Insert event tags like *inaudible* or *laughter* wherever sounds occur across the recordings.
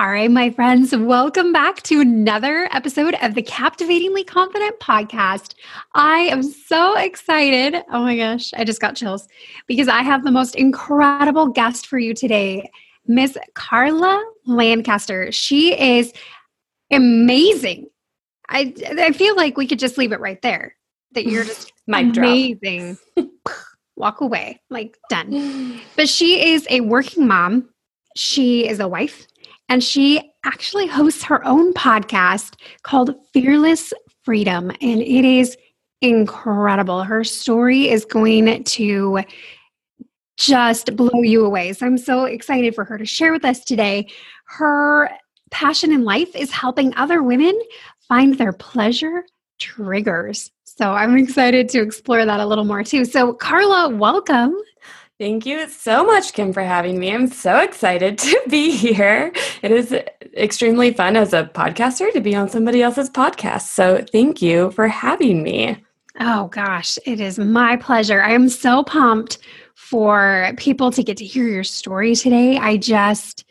All right, my friends, welcome back to another episode of the Captivatingly Confident podcast. I am so excited. Oh my gosh, I just got chills because I have the most incredible guest for you today, Miss Carla Lancaster. She is amazing. I I feel like we could just leave it right there. That you're just *laughs* amazing. *laughs* Walk away, like done. But she is a working mom. She is a wife and she actually hosts her own podcast called Fearless Freedom. And it is incredible. Her story is going to just blow you away. So I'm so excited for her to share with us today. Her passion in life is helping other women find their pleasure triggers. So I'm excited to explore that a little more too. So, Carla, welcome. Thank you so much, Kim, for having me. I'm so excited *laughs* to be here. It is extremely fun as a podcaster to be on somebody else's podcast. So thank you for having me. Oh, gosh, it is my pleasure. I am so pumped for people to get to hear your story today. I just,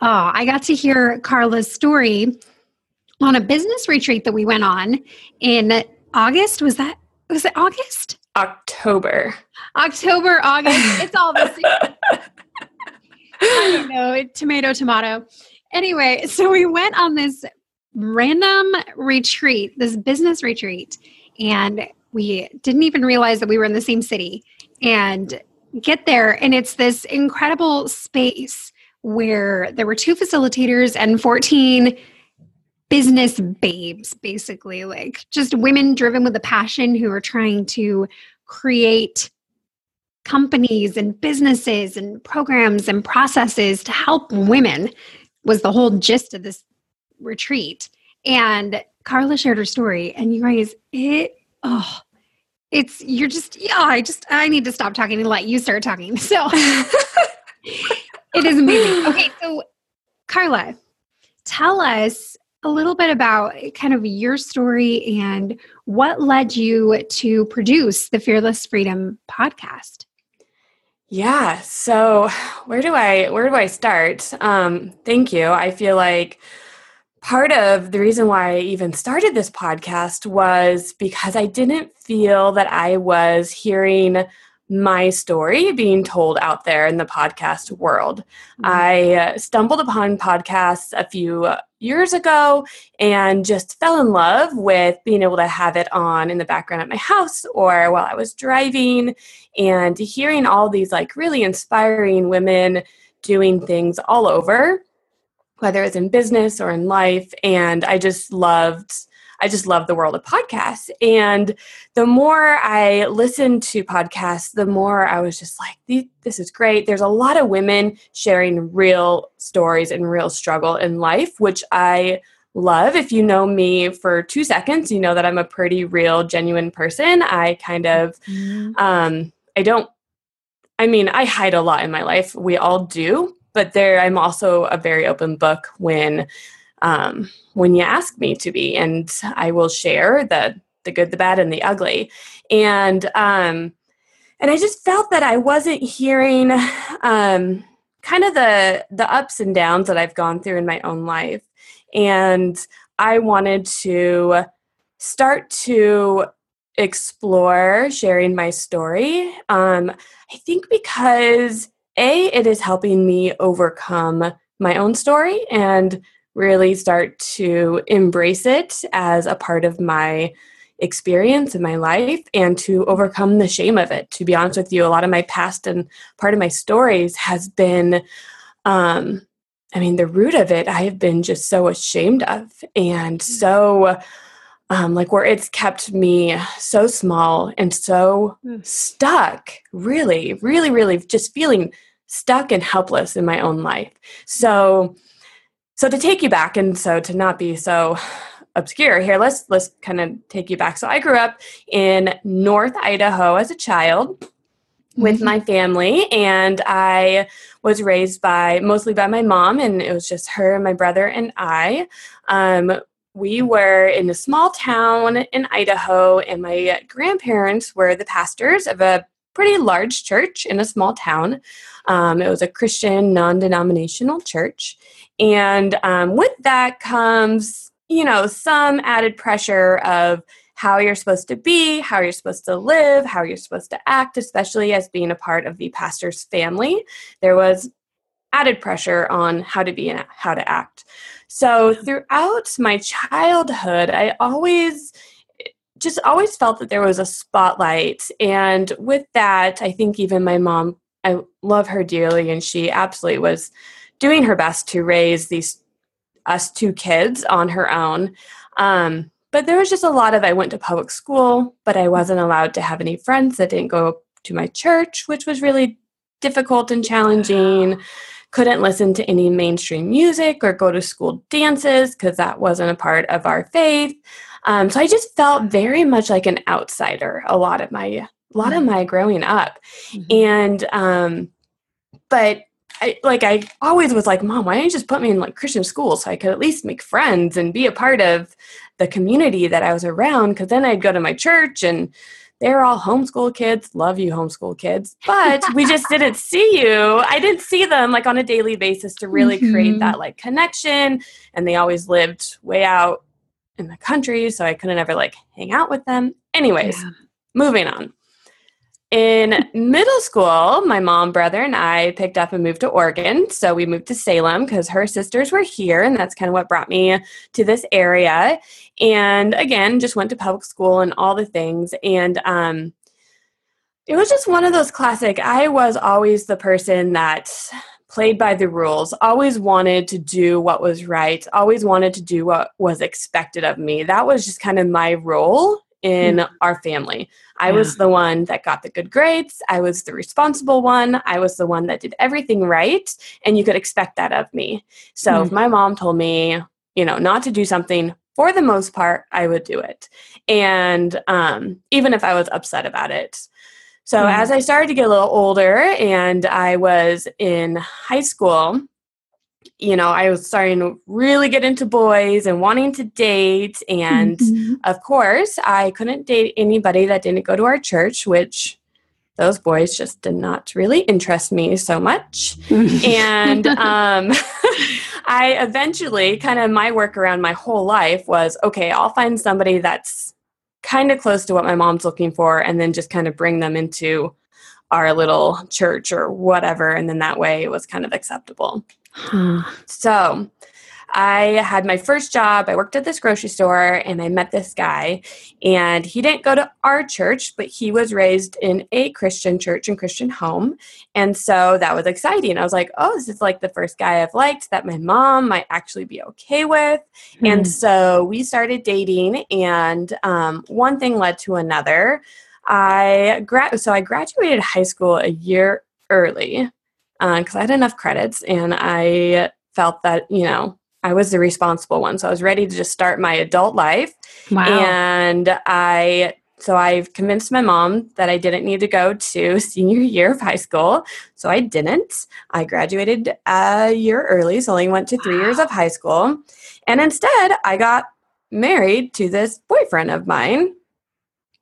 oh, I got to hear Carla's story on a business retreat that we went on in August. Was that, was it August? October. October, August. It's all the same. *laughs* I don't know. Tomato, tomato. Anyway, so we went on this random retreat, this business retreat, and we didn't even realize that we were in the same city. And get there, and it's this incredible space where there were two facilitators and 14 business babes, basically, like just women driven with a passion who are trying to create companies and businesses and programs and processes to help women was the whole gist of this retreat. And carla shared her story and you guys it oh it's you're just yeah i just i need to stop talking and let you start talking so. *laughs* It is amazing. Okay so carla tell us a little bit about kind of your story and what led you to produce the fearless freedom podcast yeah. So where do I where do I start? Um, thank you. I feel like part of the reason why I even started this podcast was because I didn't feel that I was hearing my story being told out there in the podcast world. Mm-hmm. I stumbled upon podcasts a few years ago and just fell in love with being able to have it on in the background at my house or while I was driving and hearing all these like really inspiring women doing things all over whether it's in business or in life and I just loved I just love the world of podcasts. And the more I listened to podcasts, the more I was just like, this is great. There's a lot of women sharing real stories and real struggle in life, which I love. If you know me for two seconds, you know that I'm a pretty real, genuine person. I kind of, mm-hmm. um, I don't, I mean, I hide a lot in my life. We all do. But there, I'm also a very open book when um, when you ask me to be, and I will share the the good, the bad, and the ugly. And um, and I just felt that I wasn't hearing um, kind of the the ups and downs that I've gone through in my own life, and I wanted to start to explore sharing my story. Um, I think because a it is helping me overcome my own story and really start to embrace it as a part of my experience in my life and to overcome the shame of it. To be honest with you, a lot of my past and part of my stories has been, um, I mean, the root of it, I have been just so ashamed of and so. Um, like where it's kept me so small and so mm. stuck, really, really, really just feeling stuck and helpless in my own life. So, so to take you back and so to not be so obscure here let's let's kind of take you back so i grew up in north idaho as a child with mm-hmm. my family and i was raised by mostly by my mom and it was just her and my brother and i um, we were in a small town in idaho and my grandparents were the pastors of a pretty large church in a small town. Um, it was a Christian non denominational church. And um, with that comes, you know, some added pressure of how you're supposed to be, how you're supposed to live, how you're supposed to act, especially as being a part of the pastor's family. There was added pressure on how to be and how to act. So throughout my childhood, I always just always felt that there was a spotlight. And with that, I think even my mom, I love her dearly, and she absolutely was doing her best to raise these us two kids on her own. Um, but there was just a lot of I went to public school, but I wasn't allowed to have any friends that didn't go to my church, which was really difficult and challenging. Couldn't listen to any mainstream music or go to school dances because that wasn't a part of our faith. Um, so I just felt very much like an outsider a lot of my a lot of my growing up, mm-hmm. and um, but I, like I always was like, Mom, why don't you just put me in like Christian school so I could at least make friends and be a part of the community that I was around? Because then I'd go to my church and they're all homeschool kids. Love you, homeschool kids. But we just didn't *laughs* see you. I didn't see them like on a daily basis to really mm-hmm. create that like connection. And they always lived way out in the country, so I couldn't ever like hang out with them. Anyways, yeah. moving on. In middle school, my mom, brother, and I picked up and moved to Oregon. So we moved to Salem because her sisters were here, and that's kind of what brought me to this area. And again, just went to public school and all the things. And um, it was just one of those classic. I was always the person that played by the rules, always wanted to do what was right, always wanted to do what was expected of me. That was just kind of my role in mm. our family. I yeah. was the one that got the good grades. I was the responsible one. I was the one that did everything right. And you could expect that of me. So mm. if my mom told me, you know, not to do something, for the most part, I would do it. And um, even if I was upset about it. So mm-hmm. as I started to get a little older and I was in high school, you know, I was starting to really get into boys and wanting to date. And mm-hmm. of course, I couldn't date anybody that didn't go to our church, which those boys just did not really interest me so much. and *laughs* um, *laughs* I eventually, kind of my work around my whole life was okay, I'll find somebody that's kind of close to what my mom's looking for and then just kind of bring them into our little church or whatever and then that way it was kind of acceptable so I had my first job. I worked at this grocery store and I met this guy. And he didn't go to our church, but he was raised in a Christian church and Christian home. And so that was exciting. I was like, oh, this is like the first guy I've liked that my mom might actually be okay with. Mm. And so we started dating, and um, one thing led to another. I gra- so I graduated high school a year early because uh, I had enough credits and I felt that you know I was the responsible one. So I was ready to just start my adult life. Wow. And I so I've convinced my mom that I didn't need to go to *laughs* senior year of high school. So I didn't. I graduated a year early, so only went to three wow. years of high school. And instead, I got married to this boyfriend of mine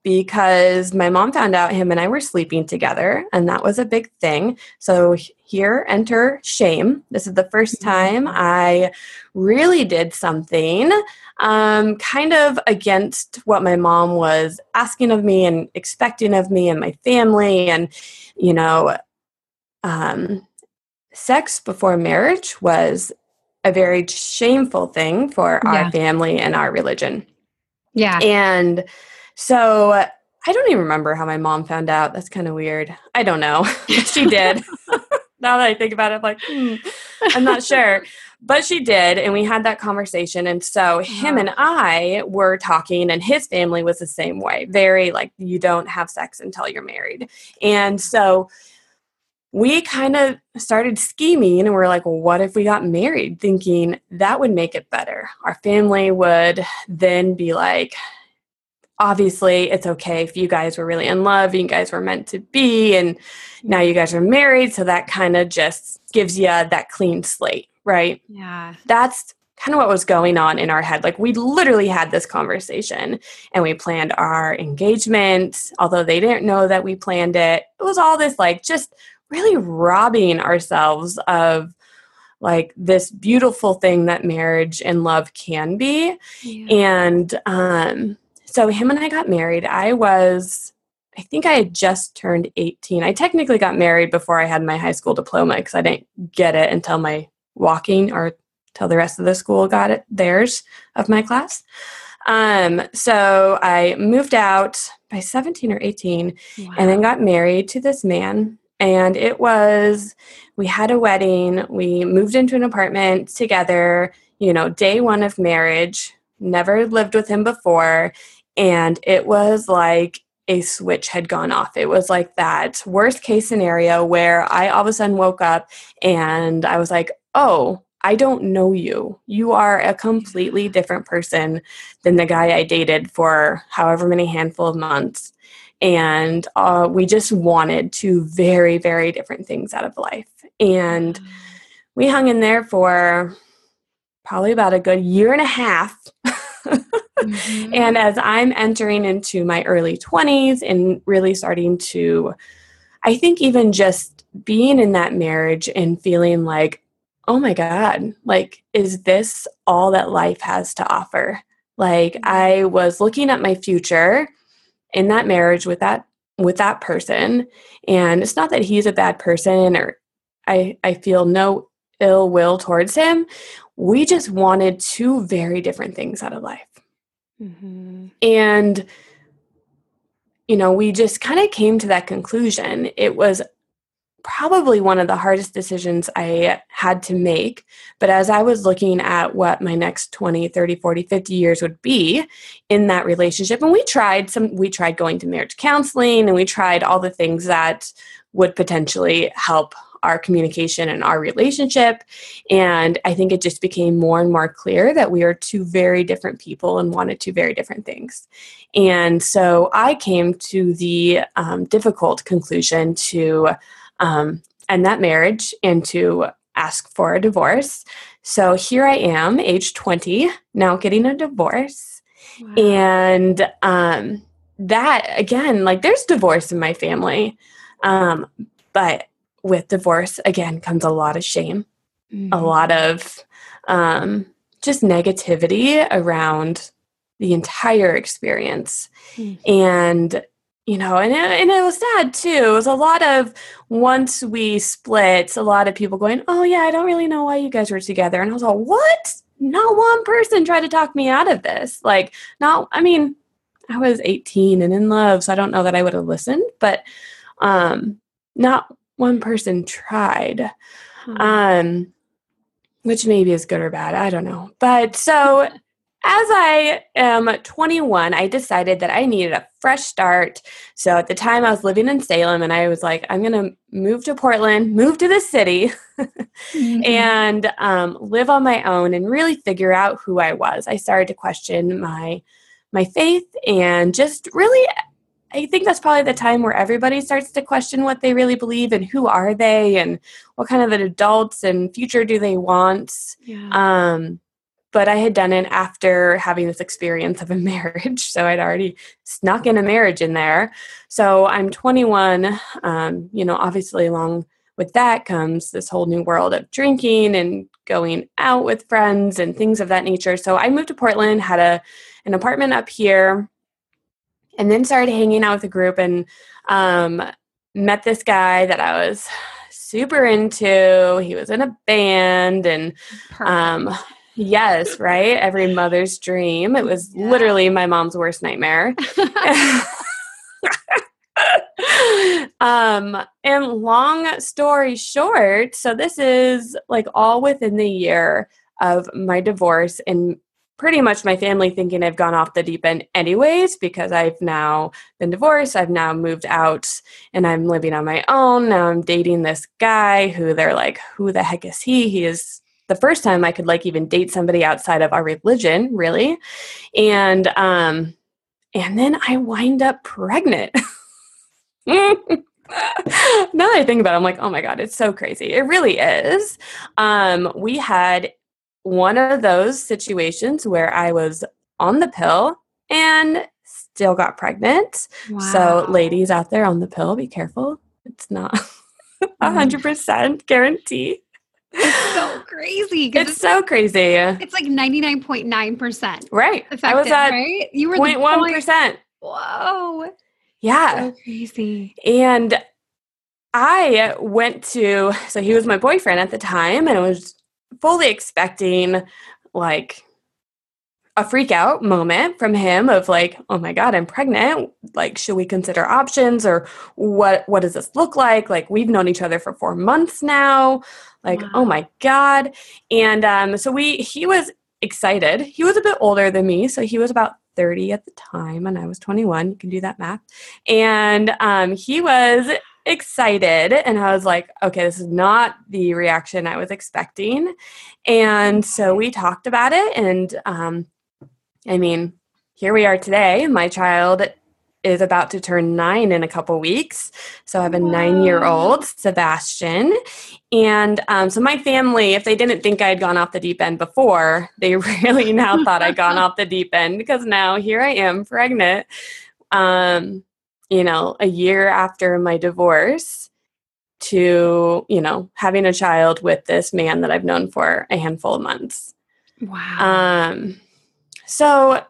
because my mom found out him and I were sleeping together, and that was a big thing. So here enter shame. This is the first mm-hmm. time I really did something um, kind of against what my mom was asking of me and expecting of me and my family. And, you know, um, sex before marriage was a very shameful thing for yeah. our family and our religion. Yeah. And so I don't even remember how my mom found out. That's kind of weird. I don't know. *laughs* she did. *laughs* *laughs* now that I think about it, I'm like, hmm, I'm not sure. But she did, and we had that conversation. And so him and I were talking, and his family was the same way. Very like, you don't have sex until you're married. And so we kind of started scheming and we're like, well, what if we got married? Thinking that would make it better. Our family would then be like, obviously it's okay if you guys were really in love you guys were meant to be and now you guys are married so that kind of just gives you that clean slate right yeah that's kind of what was going on in our head. Like we literally had this conversation and we planned our engagement, although they didn't know that we planned it. It was all this like just really robbing ourselves of like this beautiful thing that marriage and love can be. Yeah. And um so him and I got married. I was I think I had just turned 18. I technically got married before I had my high school diploma because I didn't get it until my walking or till the rest of the school got it theirs of my class. Um, so I moved out by 17 or 18 wow. and then got married to this man. And it was, we had a wedding, we moved into an apartment together, you know, day one of marriage, never lived with him before. And it was like a switch had gone off. It was like that worst case scenario where I all of a sudden woke up and I was like, oh, I don't know you. You are a completely different person than the guy I dated for however many handful of months. And uh, we just wanted two very, very different things out of life. And we hung in there for probably about a good year and a half. *laughs* mm-hmm. And as I'm entering into my early 20s and really starting to, I think, even just being in that marriage and feeling like, oh my God, like, is this all that life has to offer? Like, mm-hmm. I was looking at my future in that marriage with that with that person and it's not that he's a bad person or i i feel no ill will towards him we just wanted two very different things out of life mm-hmm. and you know we just kind of came to that conclusion it was probably one of the hardest decisions I had to make. But as I was looking at what my next 20, 30, 40, 50 years would be in that relationship, and we tried some, we tried going to marriage counseling and we tried all the things that would potentially help our communication and our relationship. And I think it just became more and more clear that we are two very different people and wanted two very different things. And so I came to the um, difficult conclusion to um, end that marriage and to ask for a divorce. So here I am, age 20, now getting a divorce. Wow. And um, that, again, like there's divorce in my family. Um, but with divorce, again, comes a lot of shame, mm-hmm. a lot of um, just negativity around the entire experience. Mm-hmm. And you know, and it, and it was sad too. It was a lot of once we split, a lot of people going, "Oh yeah, I don't really know why you guys were together," and I was like, "What? Not one person tried to talk me out of this. Like, not. I mean, I was 18 and in love, so I don't know that I would have listened, but um, not one person tried. Hmm. Um, which maybe is good or bad. I don't know. But so as I am 21, I decided that I needed a fresh start. So at the time, I was living in Salem, and I was like, I'm going to move to Portland, move to the city, *laughs* mm-hmm. and um, live on my own and really figure out who I was. I started to question my my faith and just really I think that's probably the time where everybody starts to question what they really believe and who are they and what kind of an adults and future do they want. Yeah. Um, but I had done it after having this experience of a *laughs* marriage. So I'd already snuck in a marriage in there. So I'm 21. Um, you know, obviously, along with that comes this whole new world of drinking and going out with friends and things of that nature. So I moved to Portland, had a an apartment up here, and then started hanging out with a group and um, met this guy that I was super into. He was in a band and um, Yes, right? Every mother's dream. It was yeah. literally my mom's worst nightmare. *laughs* *laughs* um and long story short, so this is like all within the year of my divorce and pretty much my family thinking I've gone off the deep end anyways because I've now been divorced, I've now moved out and I'm living on my own. Now I'm dating this guy who they're like, who the heck is he? He is the first time I could like even date somebody outside of our religion, really. And um and then I wind up pregnant. *laughs* now that I think about it, I'm like, oh my God, it's so crazy. It really is. Um, we had one of those situations where I was on the pill and still got pregnant. Wow. So, ladies out there on the pill, be careful. It's not *laughs* a mm. hundred percent guarantee. It's so crazy. It's, it's, so crazy. It's like 99.9%. Right. I was at right? You were 0.1%. Whoa. Yeah. So crazy. And I went to, so he was my boyfriend at the time, and it was fully expecting like a freak out moment from him of like oh my god i'm pregnant. Like should we consider options or what what does this look like? Like we've known each other for 4 months now. Like oh wow. oh my god. And um so we he was excited. He was a bit older than me so he was about 30 at the time and i was 21 you can do that math. And um he was excited and I was like, okay, this is not the reaction I was expecting. And so we talked about it. And um, I mean, here we are today. My child is about to turn nine in a couple weeks. So I have a nine year old, Sebastian. And um, so my family, if they didn't think I had gone off the deep end before, they *laughs* really now thought I'd gone off the deep end because now here I am pregnant. Um, you know, a year after my divorce to, you know, having a child with this man that I've known for a handful of months. Wow. Um, so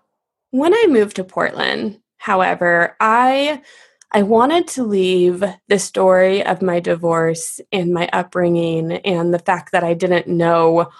when I moved to Portland, however, I I wanted to leave the story of my divorce and my upbringing and the fact that I didn't know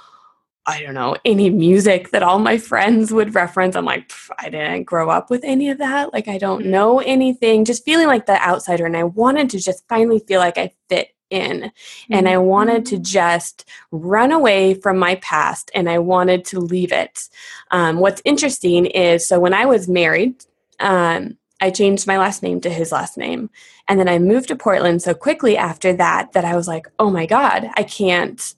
I don't know, any music that all my friends would reference. I'm like, I didn't grow up with any of that. Like, I don't know anything. Just feeling like the outsider. And I wanted to just finally feel like I fit in. Mm-hmm. And I wanted to mm-hmm. just run away from my past and I wanted to leave it. Um, what's interesting is so when I was married, um, I changed my last name to his last name. And then I moved to Portland so quickly after that that I was like, oh my God, I can't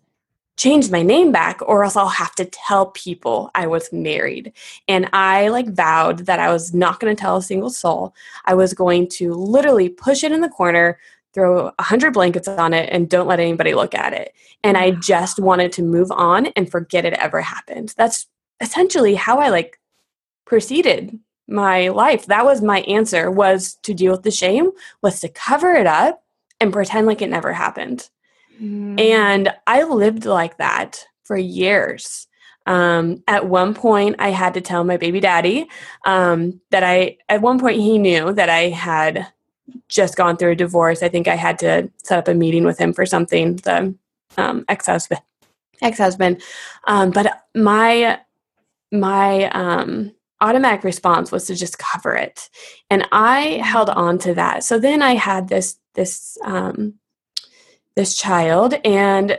change my name back or else I'll have to tell people I was married. And I like vowed that I was not going to tell a single soul. I was going to literally push it in the corner, throw a hundred blankets on it and don't let anybody look at it. And I *sighs* just wanted to move on and forget it ever happened. That's essentially how I like proceeded my life. That was my answer was to deal with the shame, was to cover it up and pretend like it never happened. Mm. And I lived like that for years. Um, at one point, I had to tell my baby daddy um, that I, at one point, he knew that I had just gone through a divorce. I think I had to set up a meeting with him for something, the um, ex husband. Ex husband, um, but my my um, automatic response was to just cover it, and I held on to that. So then I had this this um, this child and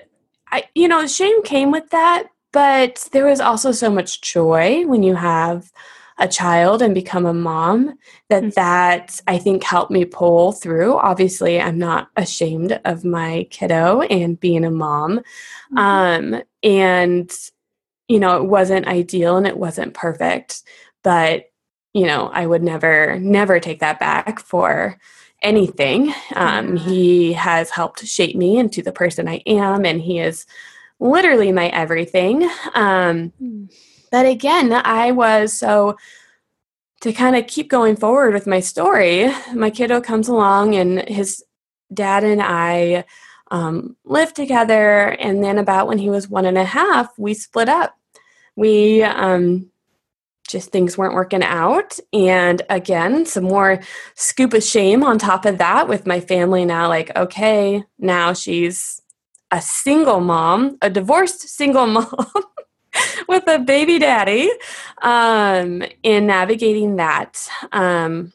I you know shame came with that but there was also so much joy when you have a child and become a mom that mm-hmm. that I think helped me pull through. Obviously, I'm not ashamed of my kiddo and being a mom. Mm-hmm. Um, and you know, it wasn't ideal and it wasn't perfect, but you know, I would never never take that back for anything. Um, he has helped shape me into the person I am, and he is literally my everything. Um, hmm. but again, I was so to kind of keep going forward with my story. My kiddo comes along, and his dad and I um, lived together. And then, about when he was one and a half, we split up. We um, just things weren't working out. And again, some more scoop of shame on top of that with my family now, like, okay, now she's a single mom, a divorced single *laughs* mom with a baby daddy. Um, in navigating that, um,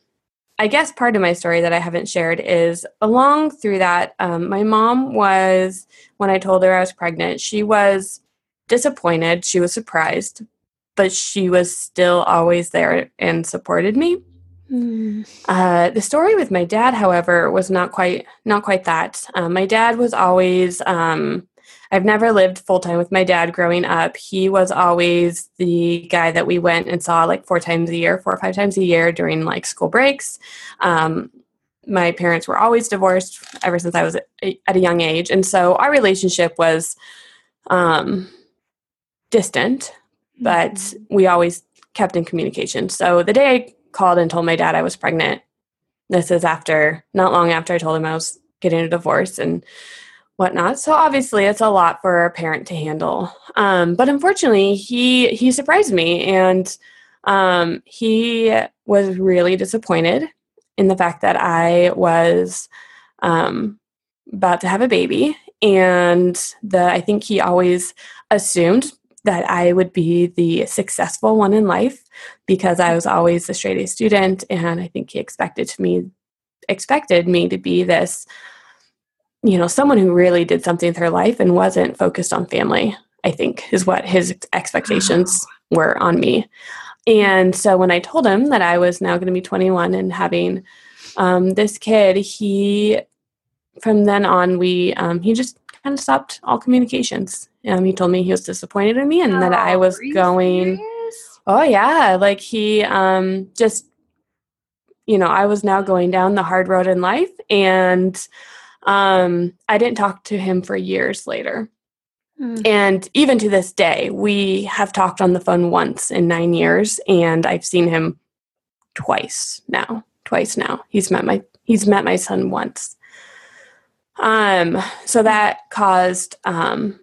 I guess part of my story that I haven't shared is along through that, um, my mom was, when I told her I was pregnant, she was disappointed. She was surprised, but she was still always there and supported me. Mm. Uh, the story with my dad, however, was not quite not quite that. Um, my dad was always. Um, I've never lived full time with my dad growing up. He was always the guy that we went and saw like four times a year, four or five times a year during like school breaks. Um, my parents were always divorced ever since I was at a young age, and so our relationship was um, distant, but mm-hmm. we always kept in communication. So the day I called and told my dad I was pregnant, this is after, not long after I told him I was getting a divorce and whatnot. So obviously, it's a lot for a parent to handle. Um, but unfortunately, he he surprised me, and um, he was really disappointed in the fact that I was um, about to have a baby, and the I think he always assumed that I would be the successful one in life because I was always a straight A student, and I think he expected to me expected me to be this, you know, someone who really did something with her life and wasn't focused on family. I think is what his expectations were on me. And so when I told him that I was now going to be 21 and having um, this kid, he from then on we um, he just kind of stopped all communications. Um, he told me he was disappointed in me and oh, that I was going. Serious? Oh yeah, like he um, just, you know, I was now going down the hard road in life, and um, I didn't talk to him for years later. Mm. And even to this day, we have talked on the phone once in nine years, and I've seen him twice now. Twice now. He's met my he's met my son once. Um, so that caused um,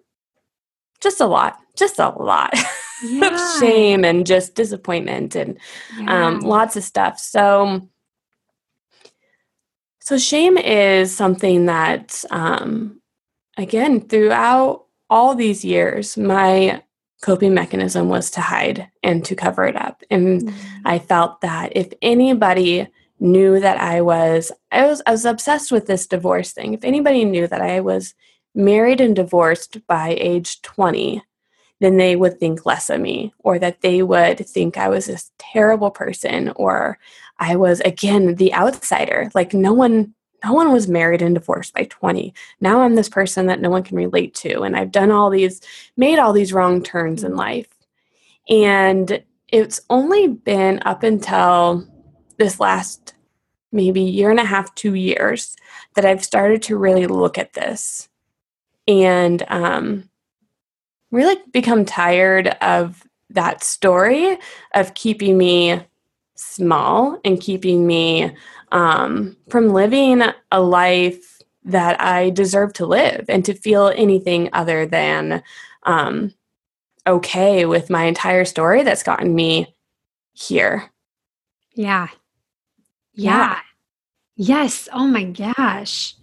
just a lot, just a lot *laughs* yeah. of shame and just disappointment and um, yeah. um, lots of stuff. So, so shame is something that, um, again, throughout all these years, my coping mechanism was to hide and to cover it up. And mm-hmm. I felt that if anybody knew that I was I was I was obsessed with this divorce thing. If anybody knew that I was married and divorced by age 20, then they would think less of me or that they would think I was this terrible person or I was again the outsider. Like no one no one was married and divorced by 20. Now I'm this person that no one can relate to and I've done all these made all these wrong turns in life. And it's only been up until this last maybe year and a half, two years, that I've started to really look at this and um, really become tired of that story of keeping me small and keeping me um, from living a life that I deserve to live and to feel anything other than um, okay with my entire story that's gotten me here. Yeah. Yeah. Yes. Oh my gosh.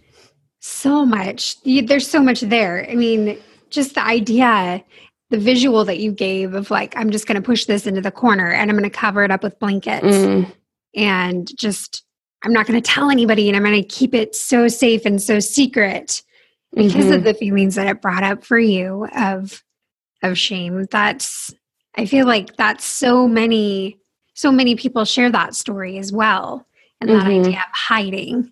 So much. There's so much there. I mean, just the idea, the visual that you gave of like, I'm just going to push this into the corner and I'm going to cover it up with blankets mm. and just, I'm not going to tell anybody and I'm going to keep it so safe and so secret because mm-hmm. of the feelings that it brought up for you of of shame. That's I feel like that's so many so many people share that story as well and that mm-hmm. idea of hiding.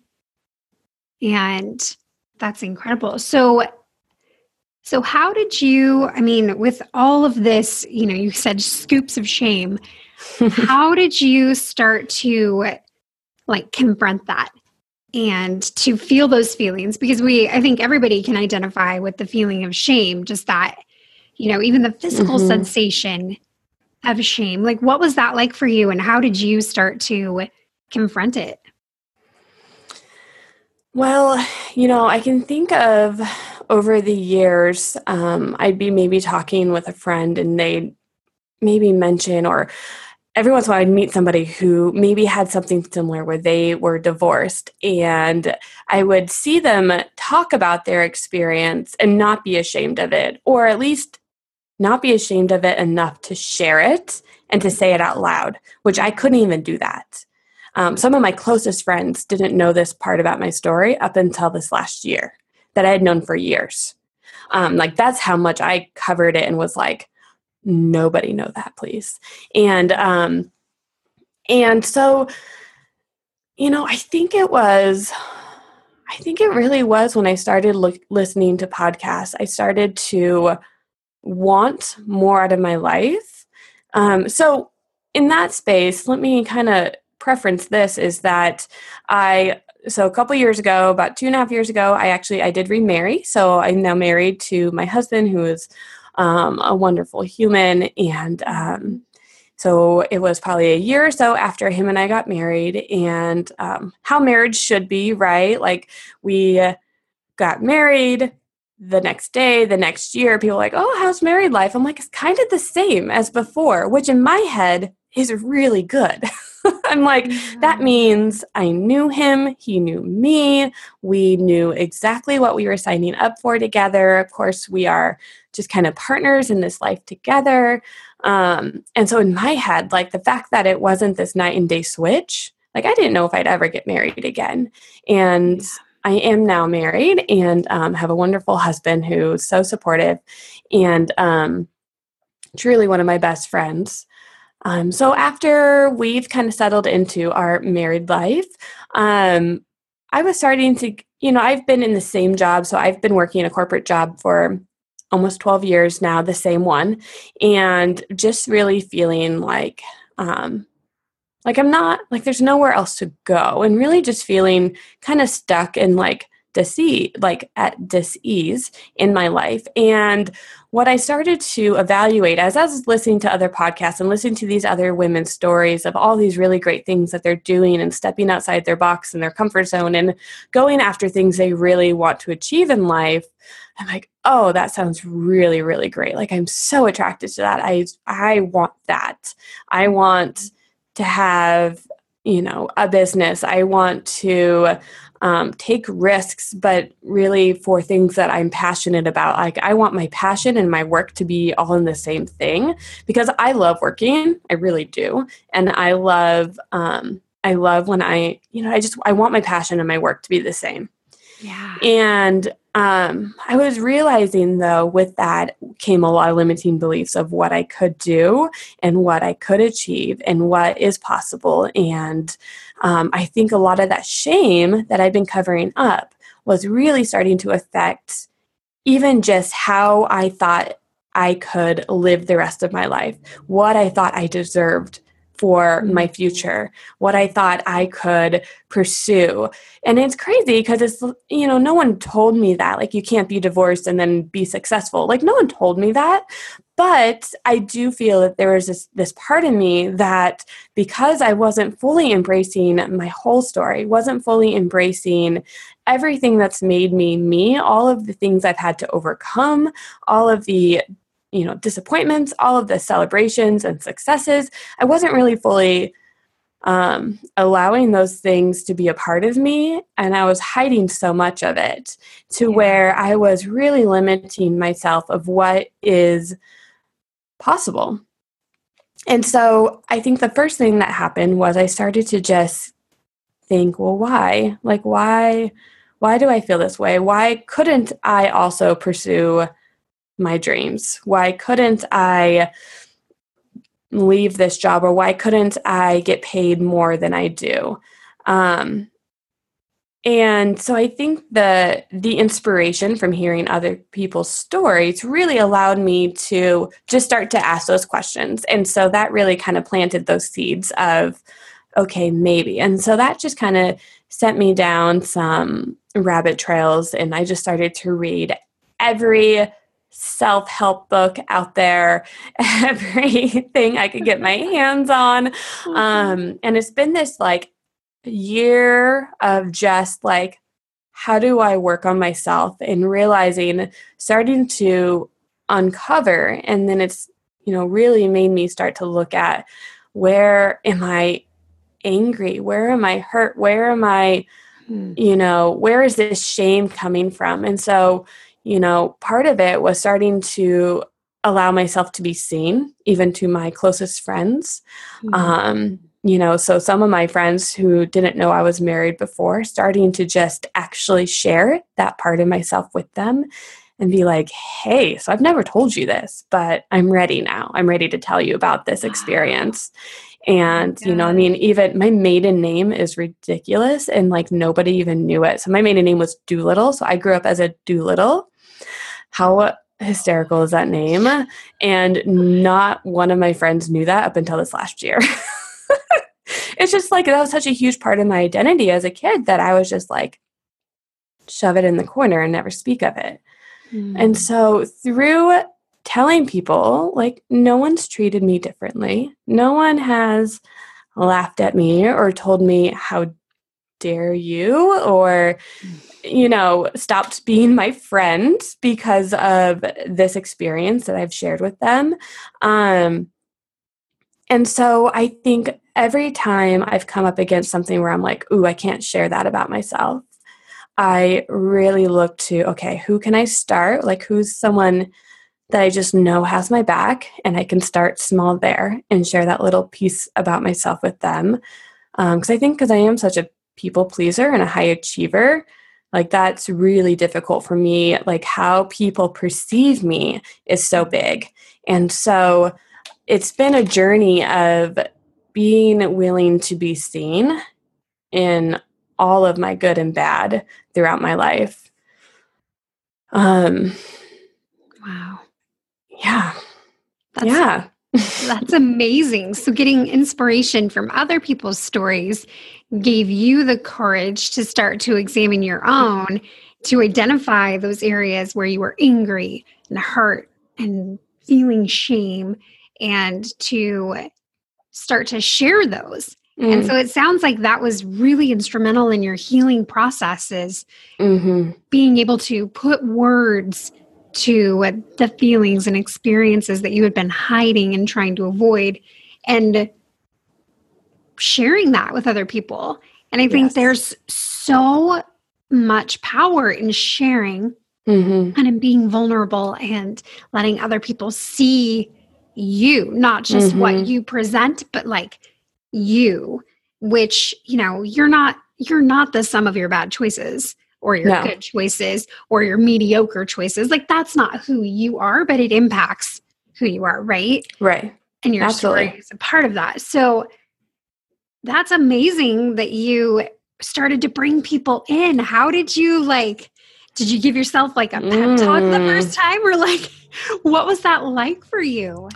And that's incredible. So so how did you I mean with all of this, you know, you said scoops of shame. *laughs* how did you start to like confront that and to feel those feelings because we I think everybody can identify with the feeling of shame just that you know even the physical mm-hmm. sensation of shame like what was that like for you and how did you start to confront it? Well, you know, I can think of over the years, um, I'd be maybe talking with a friend and they'd maybe mention, or every once in a while I'd meet somebody who maybe had something similar where they were divorced. And I would see them talk about their experience and not be ashamed of it, or at least not be ashamed of it enough to share it and to say it out loud, which I couldn't even do that. Um, some of my closest friends didn't know this part about my story up until this last year that I had known for years. Um, like that's how much I covered it and was like, nobody know that, please. And um, and so, you know, I think it was. I think it really was when I started listening to podcasts. I started to want more out of my life. Um, so, in that space, let me kind of preference this is that I so a couple years ago, about two and a half years ago, I actually I did remarry. So I'm now married to my husband, who is um, a wonderful human. And um, so it was probably a year or so after him and I got married, and um, how marriage should be, right? Like we got married the next day, the next year, people like, oh, how's married life? I'm like, it's kind of the same as before, which in my head is really good. *laughs* *laughs* I'm like, yeah. that means I knew him, he knew me, we knew exactly what we were signing up for together. Of course, we are just kind of partners in this life together. Um, and so in my head, like the fact that it wasn't this night and day switch, like I didn't know if I'd ever get married again. And yeah. I am now married and um, have a wonderful husband who's so supportive and um, truly one of my best friends. Um, so after we've kind of settled into our married life, um, I was starting to, you know, I've been in the same job. So I've been working a corporate job for almost 12 years now, the same one, and just really feeling like, um, like I'm not, like there's nowhere else to go, and really just feeling kind of stuck and like disease, like at dis-ease in my life. And what I started to evaluate as I was listening to other podcasts and listening to these other women's stories of all these really great things that they're doing and stepping outside their box and their comfort zone and going after things they really want to achieve in life, I'm like, oh, that sounds really, really great. Like I'm so attracted to that. I I want that. I want to have you know a business i want to um, take risks, but really for things that I'm passionate about. Like, I want my passion and my work to be all in the same thing because I love working. I really do. And I love, um, I love when I, you know, I just, I want my passion and my work to be the same. Yeah. And um, I was realizing though, with that came a lot of limiting beliefs of what I could do and what I could achieve and what is possible. And um, I think a lot of that shame that I've been covering up was really starting to affect even just how I thought I could live the rest of my life, what I thought I deserved for my mm-hmm. future, what I thought I could pursue. And it's crazy because it's, you know, no one told me that. Like, you can't be divorced and then be successful. Like, no one told me that. But I do feel that there was this, this part of me that because I wasn't fully embracing my whole story, wasn't fully embracing everything that's made me me, all of the things I've had to overcome, all of the you know disappointments all of the celebrations and successes i wasn't really fully um, allowing those things to be a part of me and i was hiding so much of it to yeah. where i was really limiting myself of what is possible. And so i think the first thing that happened was i started to just think well why? Like why why do i feel this way? Why couldn't i also pursue my dreams? Why couldn't I leave this job or why couldn't I get paid more than I do? Um, and so I think the the inspiration from hearing other people's stories really allowed me to just start to ask those questions. And so that really kind of planted those seeds of okay, maybe. And so that just kind of sent me down some rabbit trails and I just started to read every self help book out there, *laughs* everything I could get my *laughs* hands on. Mm-hmm. Um, and it's been this like year of just like, how do I work on myself and realizing, starting to uncover. And then it's, you know, really made me start to look at where am I angry? Where am I hurt? Where am I, hmm. you know, where is this shame coming from? And so, you know, part of it was starting to allow myself to be seen, even to my closest friends. Mm-hmm. Um, you know, so some of my friends who didn't know I was married before, starting to just actually share that part of myself with them and be like, hey, so I've never told you this, but I'm ready now. I'm ready to tell you about this experience. And, you know, I mean, even my maiden name is ridiculous and like nobody even knew it. So my maiden name was Doolittle. So I grew up as a Doolittle how hysterical is that name? And not one of my friends knew that up until this last year. *laughs* it's just like that was such a huge part of my identity as a kid that I was just like, shove it in the corner and never speak of it. Mm. And so through telling people like no one's treated me differently. No one has laughed at me or told me how dare you or you know stopped being my friend because of this experience that I've shared with them. Um and so I think every time I've come up against something where I'm like, ooh, I can't share that about myself, I really look to, okay, who can I start? Like, who's someone that I just know has my back, and I can start small there and share that little piece about myself with them. Because um, I think, because I am such a people pleaser and a high achiever, like that's really difficult for me. Like, how people perceive me is so big. And so, it's been a journey of being willing to be seen in all of my good and bad throughout my life. Um wow. Yeah. That's, yeah. That's amazing. So getting inspiration from other people's stories gave you the courage to start to examine your own to identify those areas where you were angry and hurt and feeling shame and to start to share those. Mm. And so it sounds like that was really instrumental in your healing processes, mm-hmm. being able to put words to what the feelings and experiences that you had been hiding and trying to avoid, and sharing that with other people. And I think yes. there's so much power in sharing mm-hmm. and in being vulnerable and letting other people see you, not just mm-hmm. what you present, but like you, which, you know, you're not you're not the sum of your bad choices or your no. good choices or your mediocre choices. Like that's not who you are, but it impacts who you are, right? Right. And your Absolutely. story is a part of that. So that's amazing that you started to bring people in. How did you like did you give yourself like a pep mm. talk the mm. first time or like *laughs* what was that like for you?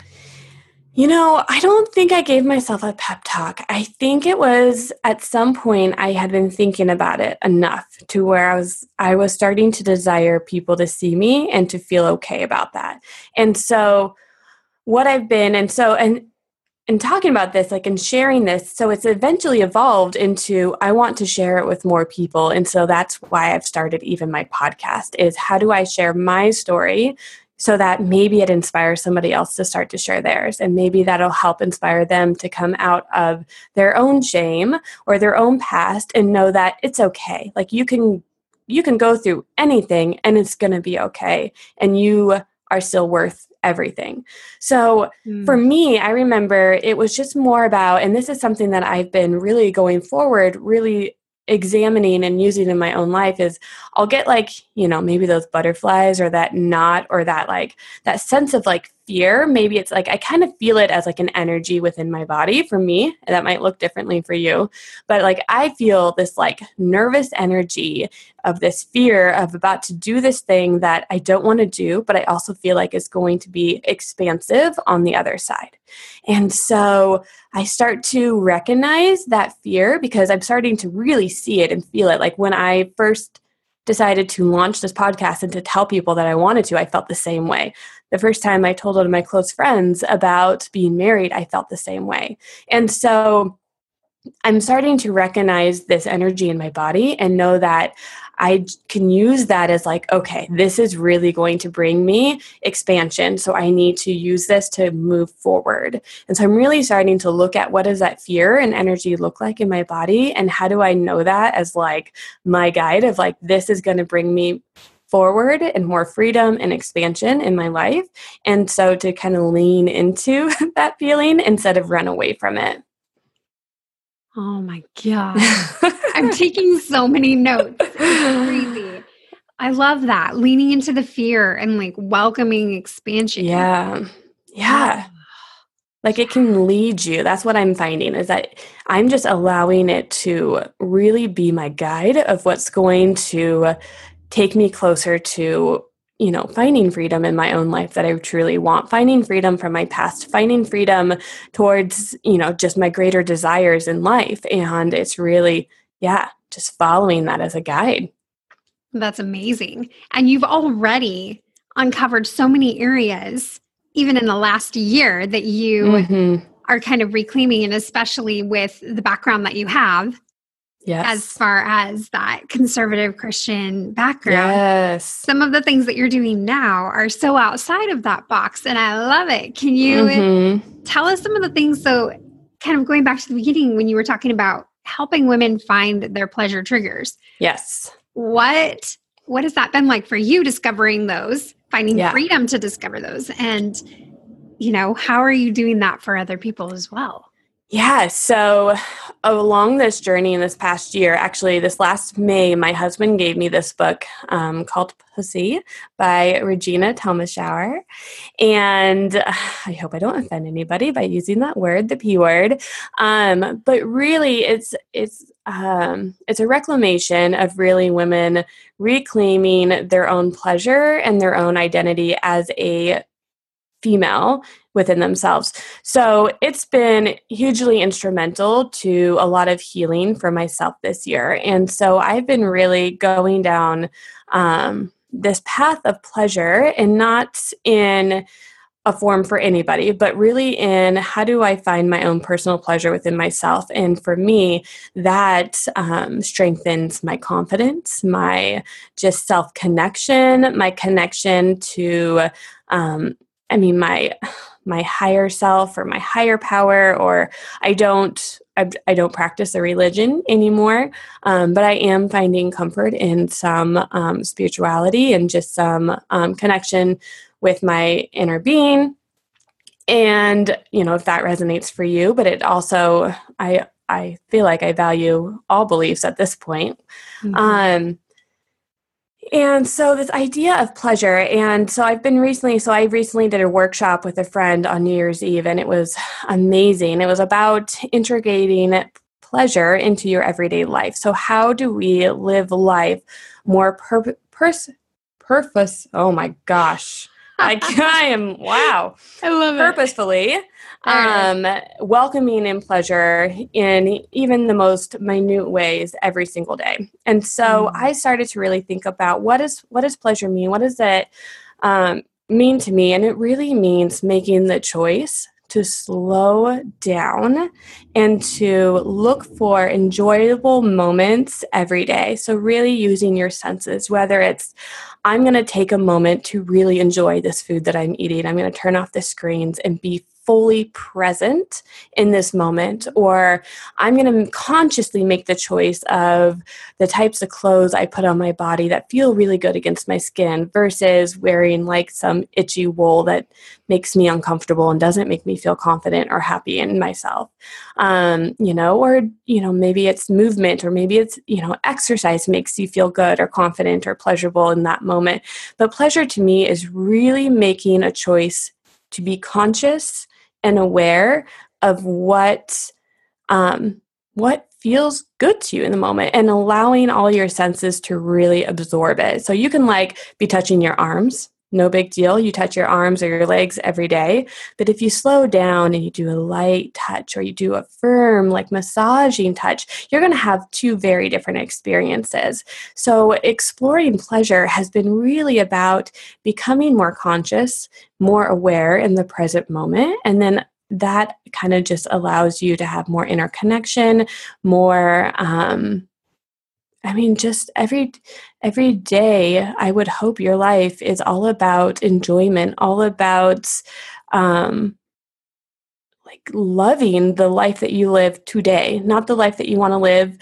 You know, I don't think I gave myself a pep talk. I think it was at some point I had been thinking about it enough to where I was I was starting to desire people to see me and to feel okay about that. And so what I've been and so and and talking about this like and sharing this so it's eventually evolved into i want to share it with more people and so that's why i've started even my podcast is how do i share my story so that maybe it inspires somebody else to start to share theirs and maybe that'll help inspire them to come out of their own shame or their own past and know that it's okay like you can you can go through anything and it's going to be okay and you are still worth everything. So mm. for me, I remember it was just more about, and this is something that I've been really going forward, really examining and using in my own life is I'll get like, you know, maybe those butterflies or that knot or that like that sense of like fear. Maybe it's like I kind of feel it as like an energy within my body for me. That might look differently for you. But like I feel this like nervous energy of this fear of about to do this thing that I don't want to do, but I also feel like is going to be expansive on the other side. And so I start to recognize that fear because I'm starting to really see it and feel it. Like when I first decided to launch this podcast and to tell people that I wanted to, I felt the same way. The first time I told one of my close friends about being married, I felt the same way. And so I'm starting to recognize this energy in my body and know that I can use that as like, okay, this is really going to bring me expansion. So I need to use this to move forward. And so I'm really starting to look at what does that fear and energy look like in my body? And how do I know that as like my guide of like, this is going to bring me forward and more freedom and expansion in my life. And so to kind of lean into *laughs* that feeling instead of run away from it. Oh my God. *laughs* I'm taking so many notes. crazy. *sighs* I love that. Leaning into the fear and like welcoming expansion. Yeah. Yeah. Like it can lead you. That's what I'm finding is that I'm just allowing it to really be my guide of what's going to take me closer to you know, finding freedom in my own life that I truly want, finding freedom from my past, finding freedom towards, you know, just my greater desires in life. And it's really, yeah, just following that as a guide. That's amazing. And you've already uncovered so many areas, even in the last year, that you mm-hmm. are kind of reclaiming, and especially with the background that you have. Yes. As far as that conservative Christian background. Yes. Some of the things that you're doing now are so outside of that box, and I love it. Can you mm-hmm. tell us some of the things? So, kind of going back to the beginning when you were talking about helping women find their pleasure triggers. Yes. What what has that been like for you discovering those, finding yeah. freedom to discover those and you know, how are you doing that for other people as well? Yeah, so along this journey in this past year, actually, this last May, my husband gave me this book um, called Pussy by Regina Thomashauer. And I hope I don't offend anybody by using that word, the P word. Um, but really, it's, it's, um, it's a reclamation of really women reclaiming their own pleasure and their own identity as a female within themselves. So it's been hugely instrumental to a lot of healing for myself this year. And so I've been really going down um, this path of pleasure and not in a form for anybody, but really in how do I find my own personal pleasure within myself? And for me, that um, strengthens my confidence, my just self connection, my connection to, um, I mean, my my higher self or my higher power or i don't i, I don't practice a religion anymore. Um, but i am finding comfort in some um, spirituality and just some um, connection with my inner being. And you know if that resonates for you but it also i i feel like i value all beliefs at this point. Mm-hmm. um and so this idea of pleasure, and so I've been recently, so I recently did a workshop with a friend on New Year's Eve, and it was amazing. It was about integrating pleasure into your everyday life. So how do we live life more pur- pers- purpose? Oh my gosh. I, *laughs* I am wow. *laughs* I love purposefully, it. Purposefully, um, welcoming in pleasure in even the most minute ways every single day. And so mm. I started to really think about what is what does pleasure mean? What does it um, mean to me? And it really means making the choice to slow down and to look for enjoyable moments every day. So, really using your senses, whether it's I'm going to take a moment to really enjoy this food that I'm eating, I'm going to turn off the screens and be fully present in this moment, or I'm going to consciously make the choice of the types of clothes I put on my body that feel really good against my skin versus wearing like some itchy wool that makes me uncomfortable and doesn't make me feel confident or happy in myself. Um, you know, or, you know, maybe it's movement or maybe it's, you know, exercise makes you feel good or confident or pleasurable in that moment. But pleasure to me is really making a choice to be conscious and aware of what um, what feels good to you in the moment and allowing all your senses to really absorb it. So you can like be touching your arms, no big deal. You touch your arms or your legs every day. But if you slow down and you do a light touch or you do a firm, like massaging touch, you're going to have two very different experiences. So exploring pleasure has been really about becoming more conscious, more aware in the present moment, and then that kind of just allows you to have more interconnection, more um, I mean, just every every day, I would hope your life is all about enjoyment, all about um, like loving the life that you live today, not the life that you want to live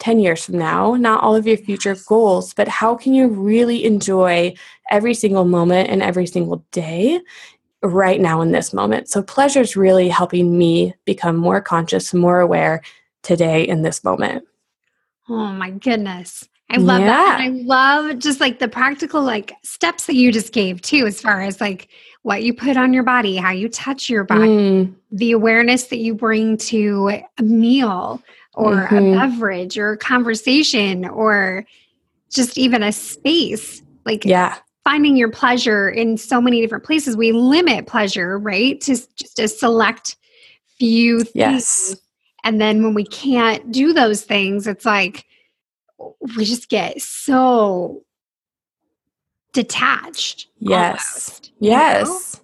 10 years from now, not all of your future goals, but how can you really enjoy every single moment and every single day right now in this moment. So pleasure is really helping me become more conscious, more aware today in this moment. Oh my goodness. I love yeah. that. And I love just like the practical like steps that you just gave too, as far as like what you put on your body, how you touch your body, mm. the awareness that you bring to a meal or mm-hmm. a beverage or a conversation or just even a space. Like yeah finding your pleasure in so many different places. We limit pleasure, right, to just a select few things. Yes. And then when we can't do those things, it's like we just get so detached. Yes. almost, yes. know?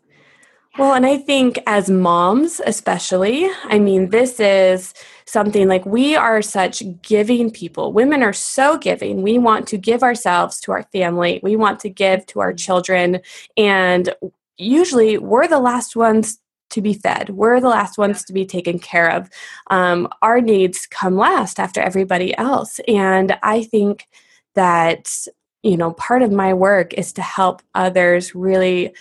Well, and I think as moms, especially, I mean, this is something like we are such giving people. Women are so giving. We want to give ourselves to our family, we want to give to our mm-hmm. children. And usually we're the last ones to be fed. We're the last ones to be taken care of. Um, our needs come last after everybody else. And I think that, you know, part of my work is to help others really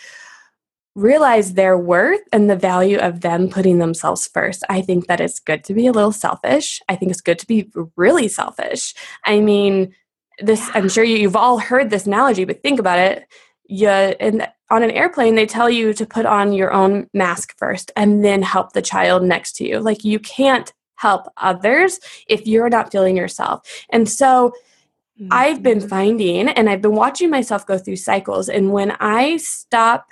realize their worth and the value of them putting themselves first. I think that it's good to be a little selfish. I think it's good to be really selfish. I mean, this I'm sure you, you've all heard this analogy, but think about it. You and on an airplane they tell you to put on your own mask first and then help the child next to you. Like you can't help others if you're not feeling yourself. And so I've been Mm-hmm. finding and I've been watching myself go through cycles and when I stop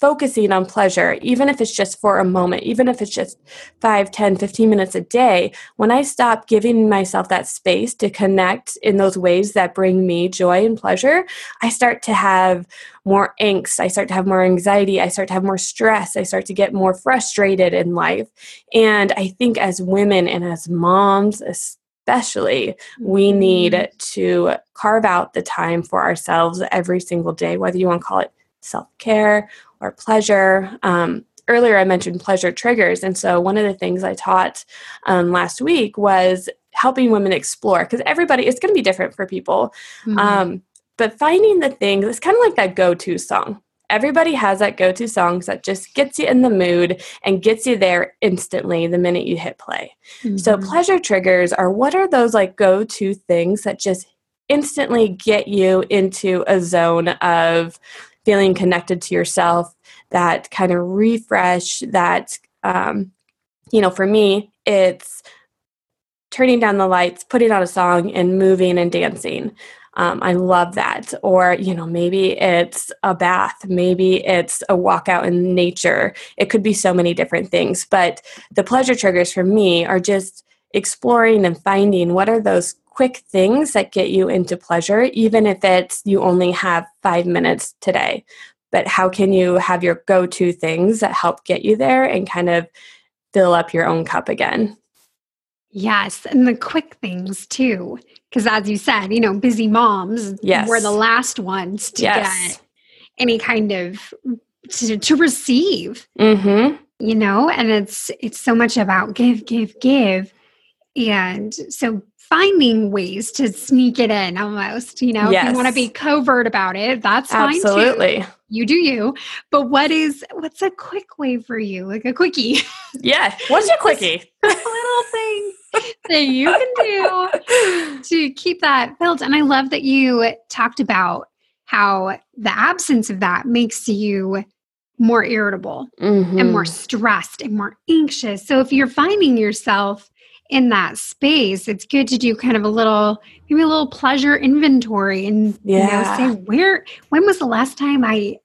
focusing on pleasure even if it's just for a moment even if it's just 5 10 15 minutes a day when i stop giving myself that space to connect in those ways that bring me joy and pleasure i start to have more angst i start to have more anxiety i start to have more stress i start to get more frustrated in life. And i think as women and as moms especially we need mm-hmm. to carve out the time for ourselves every single day whether you want to call it self-care or pleasure. Um, earlier, I mentioned pleasure triggers. And so, one of the things I taught um, last week was helping women explore because everybody, it's going to be different for people. Mhm. Um, but finding the things, it's kind of like that go to song. Everybody has that go to songs that just gets you in the mood and gets you there instantly the minute you hit play. So, Mhm. pleasure triggers are what are those like go to things that just instantly get you into a zone of feeling connected to yourself, that kind of refresh, that, um, you know, for me, it's turning down the lights, putting on a song, and moving and dancing. Um, I love that. Or, you know, maybe it's a bath, maybe it's a walk out in nature. It could be so many different things. But the pleasure triggers for me are just exploring and finding what are those quick things that get you into pleasure, even if it's you only have five minutes today. But how can you have your go to things that help get you there and kind of fill up your own cup again? Yes, and the quick things too. Because as you said, you know, busy moms Yes. were the last ones to Yes. get any kind of to, to receive, Mm-hmm. you know, and it's it's so much about give, give, give. And so finding ways to sneak it in almost, you know, if you want to be covert about it, that's fine too. Absolutely. You do you. But what is what's a quick way for you? Like a quickie. Yeah. What's your *laughs* quickie? *laughs* little thing that you can do *laughs* to keep that built. And I love that you talked about how the absence of that makes you more irritable and more Mhm. stressed and more anxious. So if you're finding yourself in that space, it's good to do kind of a little, maybe a little pleasure inventory and you know, Yeah. say where when was the last time I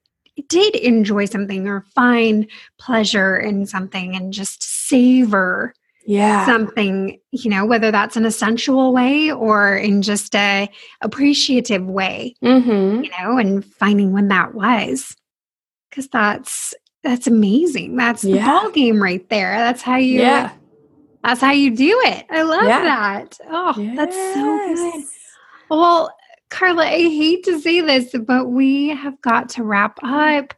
did enjoy something or find pleasure in something and just savor Yeah. something you know whether that's in a sensual way or in just a appreciative way mm-hmm. you know and finding when that was because that's that's amazing that's the Yeah. ball game right there that's how you Yeah. That's how you do it i love Yeah. that oh that's so good well carla i hate to say this but we have got to wrap up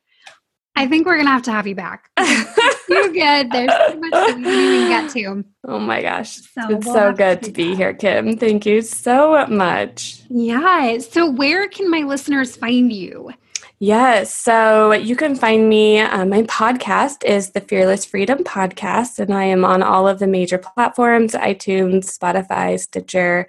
i think we're gonna have to have you back *laughs* too good there's so much that we didn't even get to Oh my gosh. So it's we'll so good to be that. here, Kim. Thank you so much. Yeah. So, where can my listeners find you? Yes. So you can find me. Uh, my podcast is the Fearless Freedom Podcast, and I am on all of the major platforms iTunes, Spotify, Stitcher,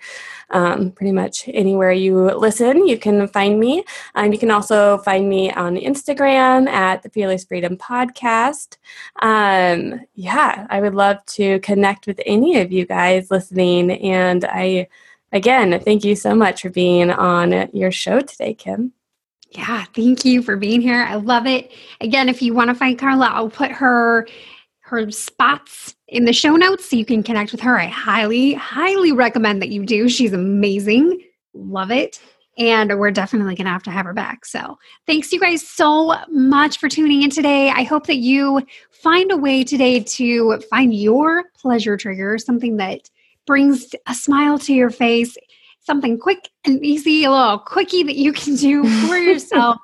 um, pretty much anywhere you listen, you can find me. Um, you can also find me on Instagram at the Fearless Freedom Podcast. Um, yeah, I would love to connect with any of you guys listening. And I, again, thank you so much for being on your show today, Kim. Yeah. Thank you for being here. I love it. Again, if you want to find Carla, I'll put her her spots in the show notes so you can connect with her. I highly, highly recommend that you do. She's amazing. Love it. and we're definitely going to have to have her back. So, thanks you guys so much for tuning in today. I hope that you find a way today to find your pleasure trigger, something that brings a smile to your face, something quick and easy, a little quickie that you can do for *laughs* yourself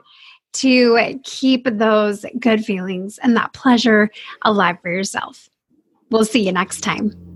to keep those good feelings and that pleasure alive for yourself. We'll see you next time.